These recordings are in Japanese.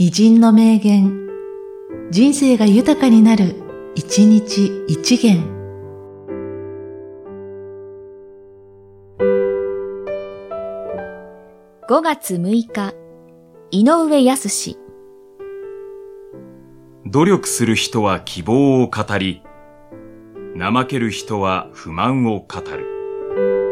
偉人の名言、人生が豊かになる、一日一元。5月6日、井上康努力する人は希望を語り、怠ける人は不満を語る。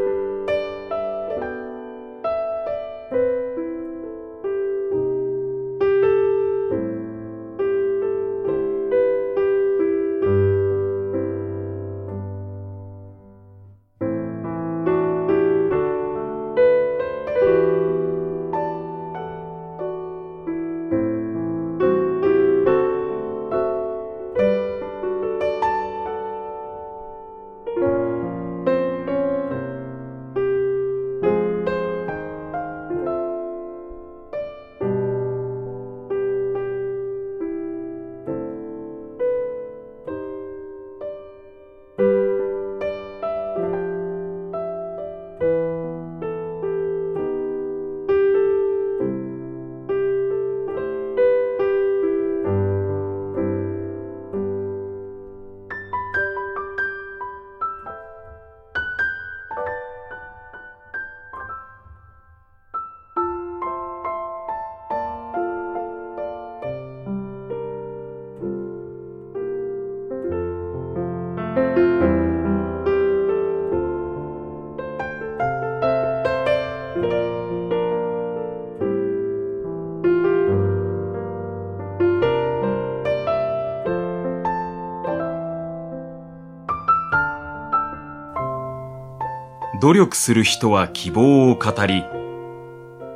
努力する人は希望を語り、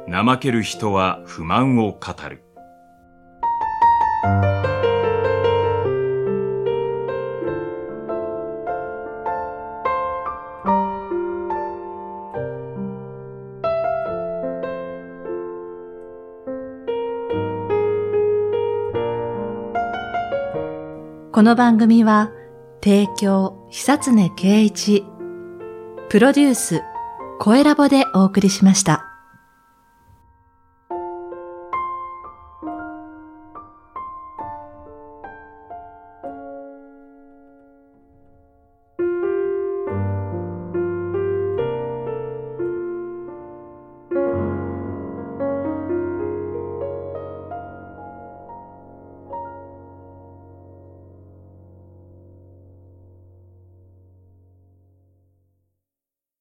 怠ける人は不満を語る。この番組は、提供、久常圭一、プロデュース、声ラボでお送りしました。